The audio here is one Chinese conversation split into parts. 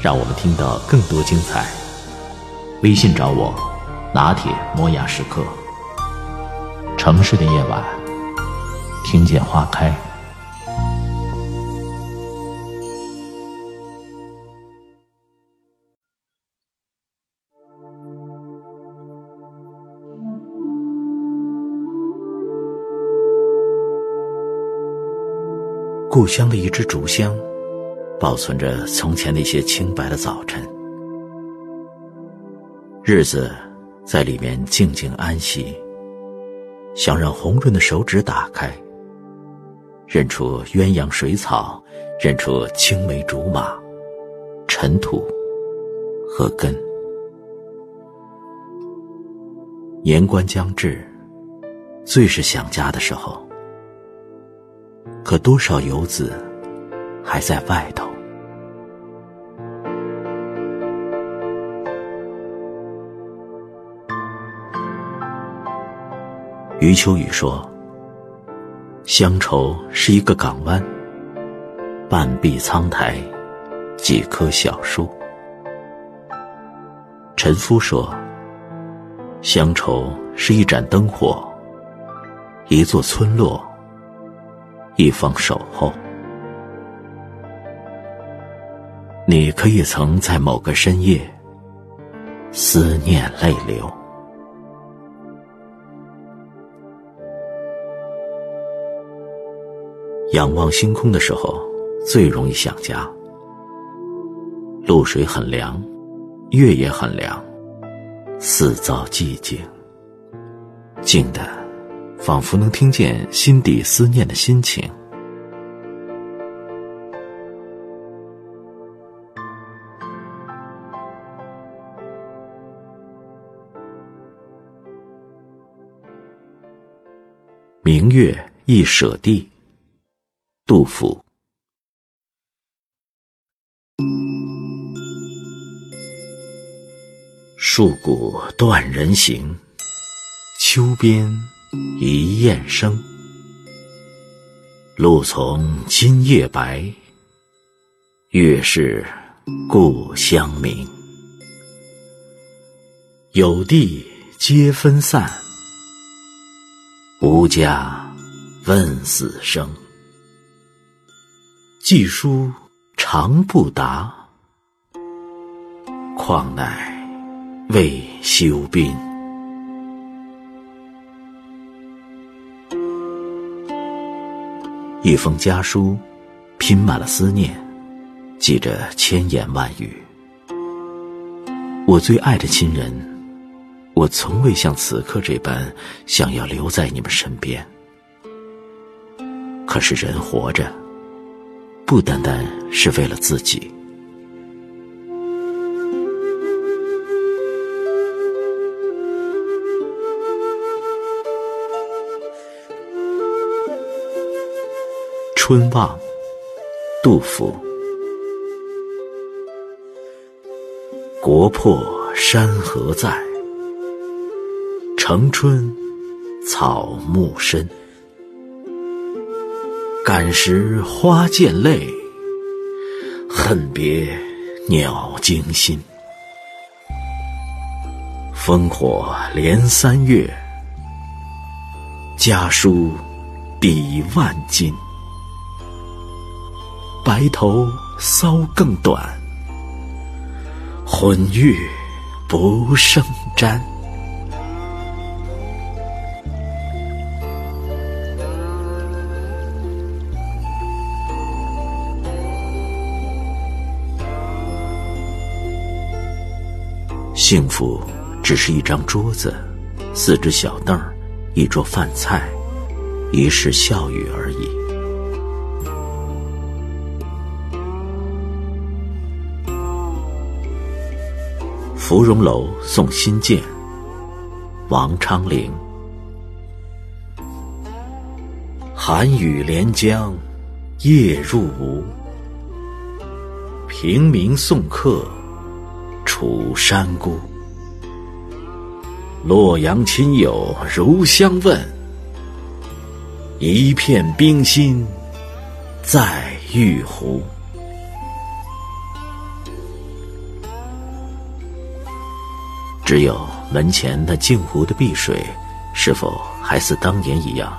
让我们听到更多精彩。微信找我，拿铁磨牙时刻。城市的夜晚，听见花开。故乡的一支竹香，保存着从前那些清白的早晨。日子在里面静静安息，想让红润的手指打开，认出鸳鸯水草，认出青梅竹马、尘土和根。年关将至，最是想家的时候。可多少游子还在外头？余秋雨说：“乡愁是一个港湾，半壁苍苔，几棵小树。”陈夫说：“乡愁是一盏灯火，一座村落。”一方守候，你可以曾在某个深夜思念泪流。仰望星空的时候，最容易想家。露水很凉，月也很凉，四遭寂静，静的。仿佛能听见心底思念的心情。明月易舍地，杜甫。树谷断人行，秋边。一雁声，露从今夜白，月是故乡明。有地皆分散，家问死生。寄书长不达，况乃未休兵。一封家书，拼满了思念，记着千言万语。我最爱的亲人，我从未像此刻这般想要留在你们身边。可是人活着，不单单是为了自己。春望，杜甫。国破山河在，城春草木深。感时花溅泪，恨别鸟惊心。烽火连三月，家书抵万金。白头搔更短，浑欲不胜簪。幸福只是一张桌子，四只小凳儿，一桌饭菜，一世笑语而已。芙蓉楼送辛渐，王昌龄。寒雨连江夜入吴，平明送客楚山孤。洛阳亲友如相问，一片冰心在玉壶。只有门前那镜湖的碧水，是否还似当年一样，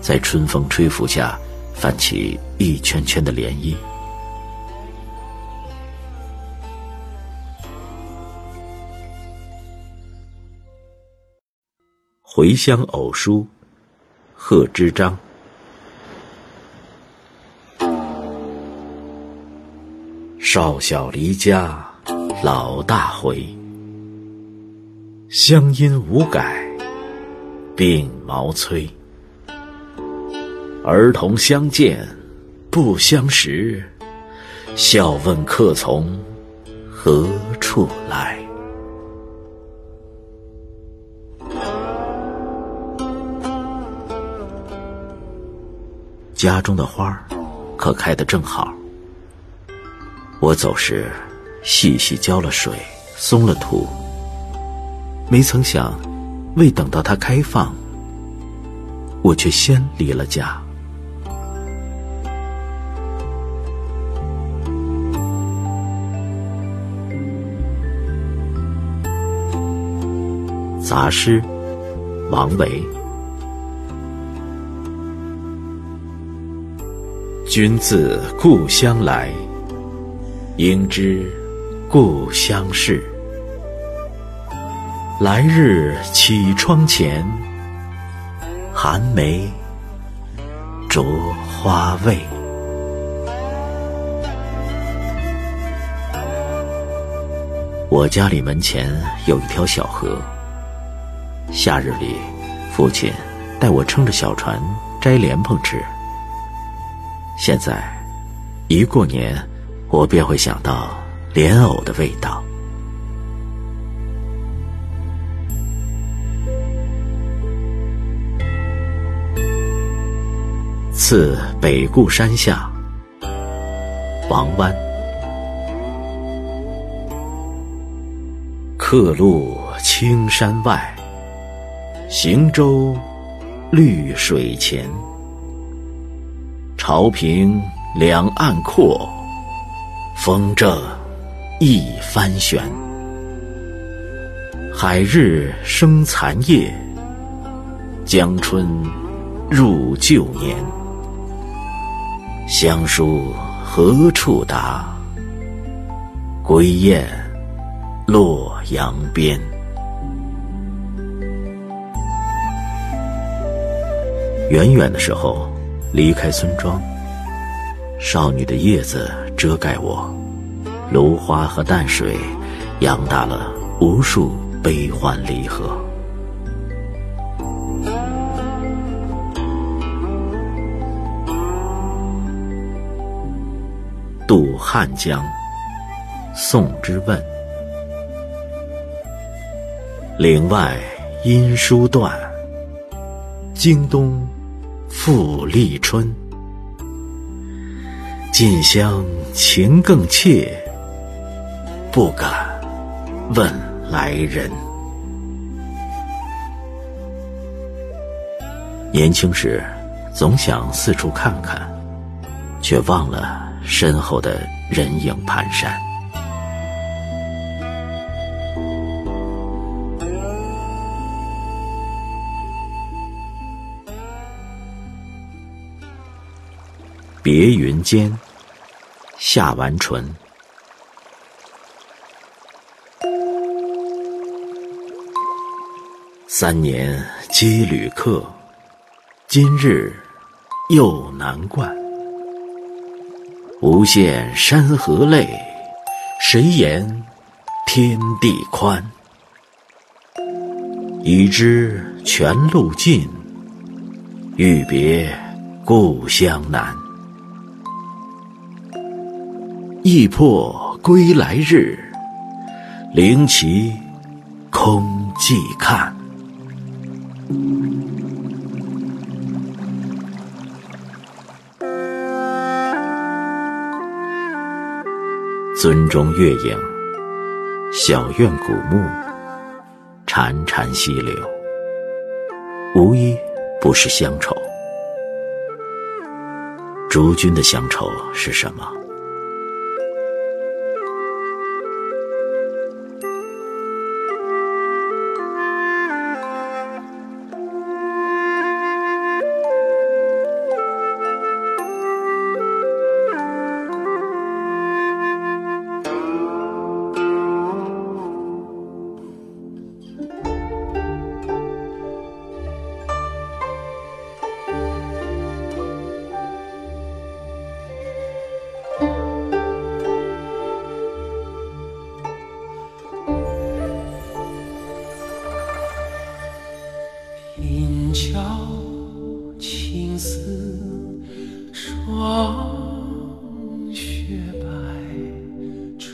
在春风吹拂下泛起一圈圈的涟漪？回乡偶书，贺知章。少小离家，老大回。乡音无改，鬓毛衰。儿童相见不相识，笑问客从何处来。家中的花可开得正好，我走时细细浇了水，松了土。没曾想，未等到它开放，我却先离了家。杂诗，王维。君自故乡来，应知故乡事。来日绮窗前，寒梅著花未？我家里门前有一条小河，夏日里，父亲带我撑着小船摘莲蓬吃。现在，一过年，我便会想到莲藕的味道。次北固山下，王湾。客路青山外，行舟绿水前。潮平两岸阔，风正一帆悬。海日生残夜，江春入旧年。乡书何处达？归雁洛阳边。远远的时候，离开村庄，少女的叶子遮盖我，芦花和淡水养大了无数悲欢离合。渡汉江，宋之问。岭外音书断，经冬复立春。近乡情更怯，不敢问来人。年轻时，总想四处看看，却忘了。身后的人影蹒跚，别云间，夏完淳。三年皆旅客，今日又难惯。无限山河泪，谁言天地宽？已知全路尽，欲别故乡难。忆破归来日，灵旗空寂看。樽中月影，小院古木，潺潺溪流，无一不是乡愁。竹君的乡愁是什么？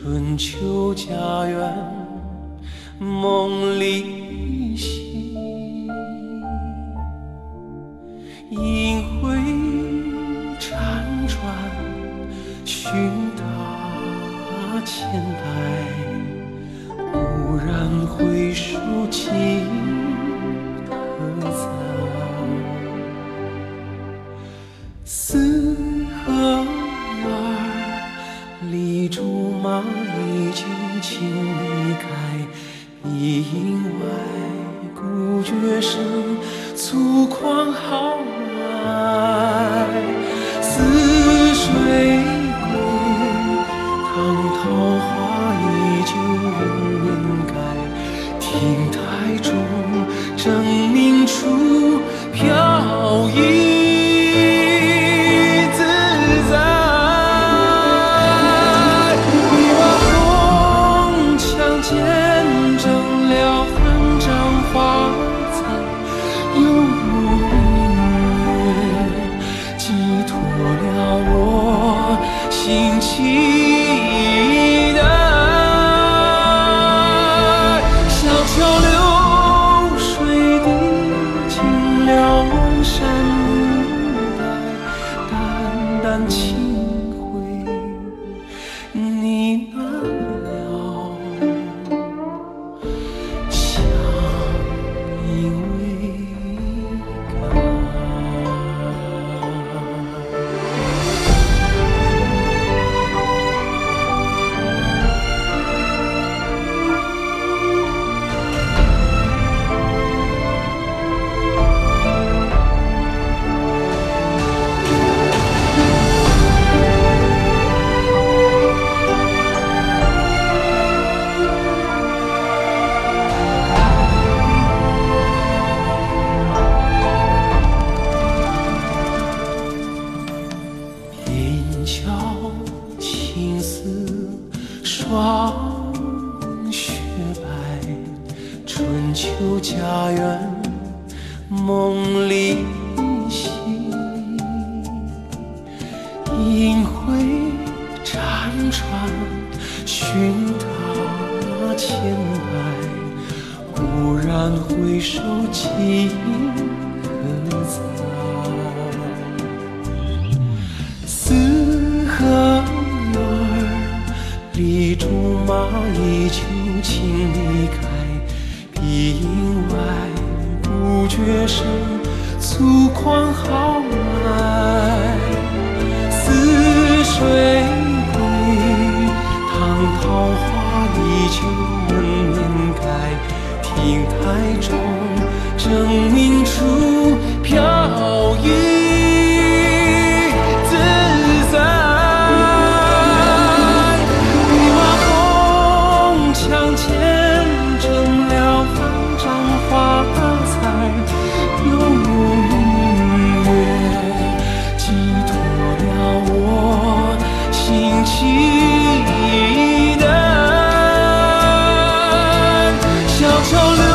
春秋家园梦里醒萦回辗转寻他千百，蓦然回首情。竹你。寻他千百，蓦然回首，今何在？四合院儿里竹马依旧请离开，碧营外不觉声粗犷豪迈。似水依旧人面开，亭台中正明处飘逸。潮流